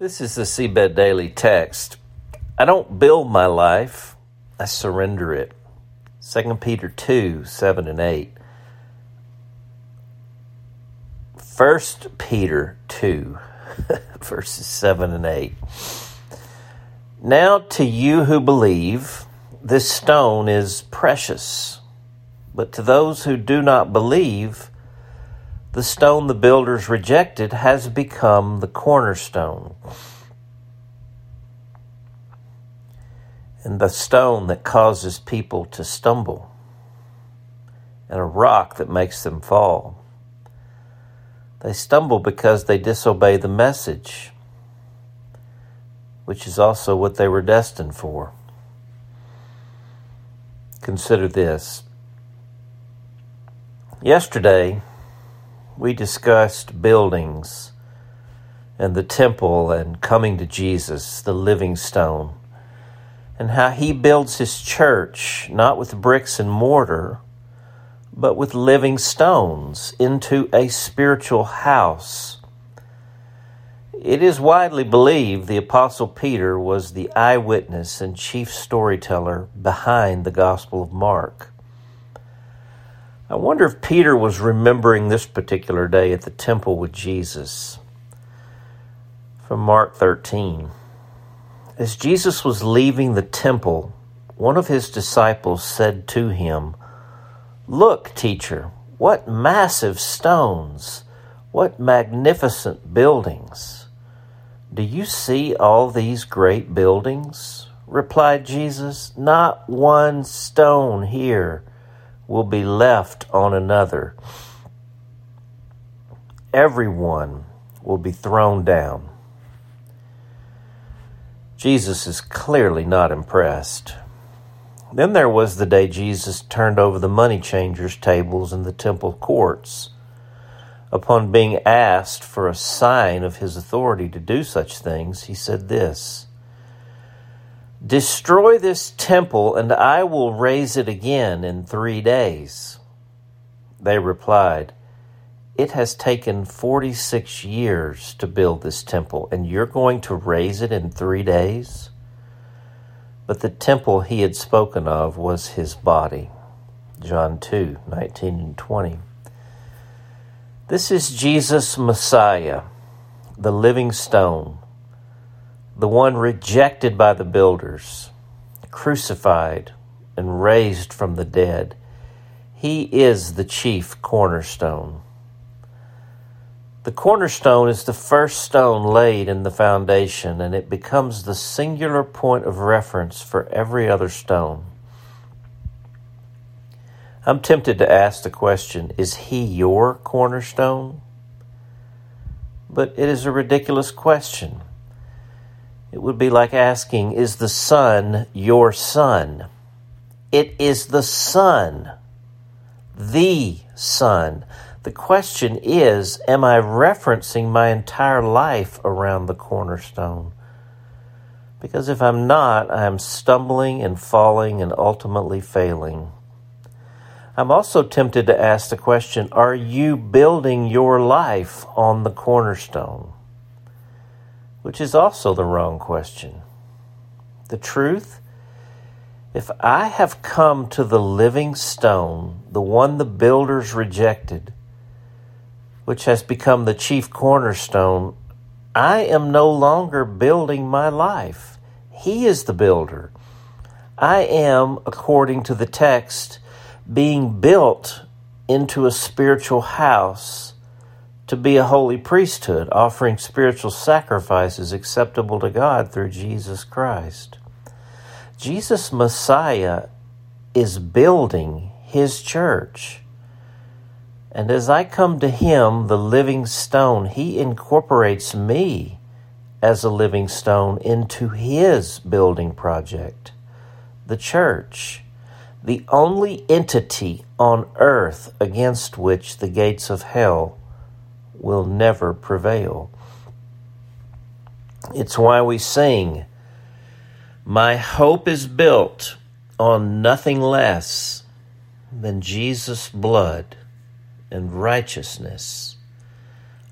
This is the Seedbed Daily text. I don't build my life, I surrender it. 2 Peter 2 7 and 8. 1 Peter 2 verses 7 and 8. Now to you who believe, this stone is precious, but to those who do not believe, the stone the builders rejected has become the cornerstone. And the stone that causes people to stumble, and a rock that makes them fall. They stumble because they disobey the message, which is also what they were destined for. Consider this. Yesterday, we discussed buildings and the temple and coming to Jesus, the living stone, and how he builds his church not with bricks and mortar, but with living stones into a spiritual house. It is widely believed the Apostle Peter was the eyewitness and chief storyteller behind the Gospel of Mark. I wonder if Peter was remembering this particular day at the temple with Jesus. From Mark 13. As Jesus was leaving the temple, one of his disciples said to him, Look, teacher, what massive stones, what magnificent buildings. Do you see all these great buildings? replied Jesus. Not one stone here will be left on another. Everyone will be thrown down. Jesus is clearly not impressed. Then there was the day Jesus turned over the money changers' tables in the temple courts. Upon being asked for a sign of his authority to do such things, he said this Destroy this temple, and I will raise it again in three days. They replied, It has taken 46 years to build this temple, and you're going to raise it in three days? But the temple he had spoken of was his body. John 2 19 and 20. This is Jesus Messiah, the living stone the one rejected by the builders, crucified and raised from the dead. He is the chief cornerstone. The cornerstone is the first stone laid in the foundation, and it becomes the singular point of reference for every other stone. I'm tempted to ask the question Is he your cornerstone? But it is a ridiculous question. It would be like asking, Is the sun your Son? It is the sun, the sun. The question is, Am I referencing my entire life around the cornerstone? Because if I'm not, I am stumbling and falling and ultimately failing. I'm also tempted to ask the question Are you building your life on the cornerstone? Which is also the wrong question. The truth? If I have come to the living stone, the one the builders rejected, which has become the chief cornerstone, I am no longer building my life. He is the builder. I am, according to the text, being built into a spiritual house to be a holy priesthood, offering spiritual sacrifices acceptable to God through Jesus Christ. Jesus Messiah is building his church. And as I come to him, the living stone, he incorporates me as a living stone into his building project, the church, the only entity on earth against which the gates of hell will never prevail. It's why we sing, My hope is built on nothing less than Jesus' blood and righteousness.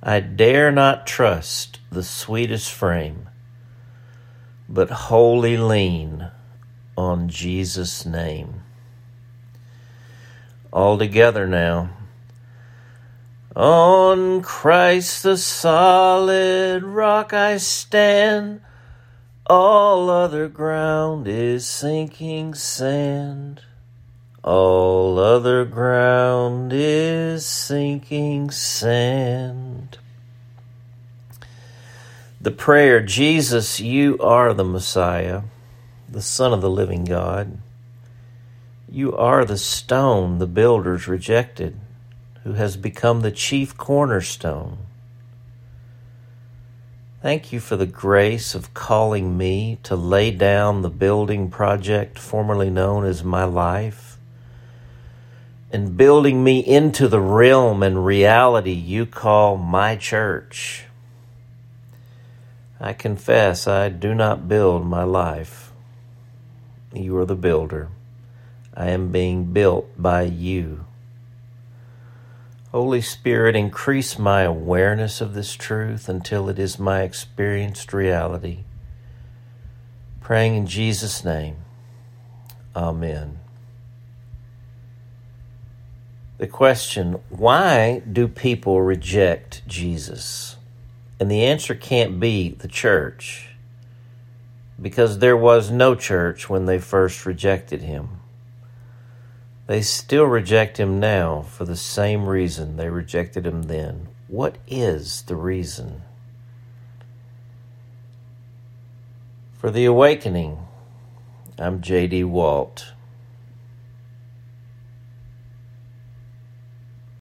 I dare not trust the sweetest frame, but wholly lean on Jesus' name. All together now. On Christ the solid rock I stand, all other ground is sinking sand. All other ground is sinking sand. The prayer, Jesus, you are the Messiah, the Son of the living God. You are the stone the builders rejected who has become the chief cornerstone. Thank you for the grace of calling me to lay down the building project formerly known as my life and building me into the realm and reality you call my church. I confess I do not build my life. You are the builder. I am being built by you. Holy Spirit, increase my awareness of this truth until it is my experienced reality. Praying in Jesus' name. Amen. The question why do people reject Jesus? And the answer can't be the church, because there was no church when they first rejected him. They still reject him now for the same reason they rejected him then. What is the reason? For the awakening, I'm J.D. Walt.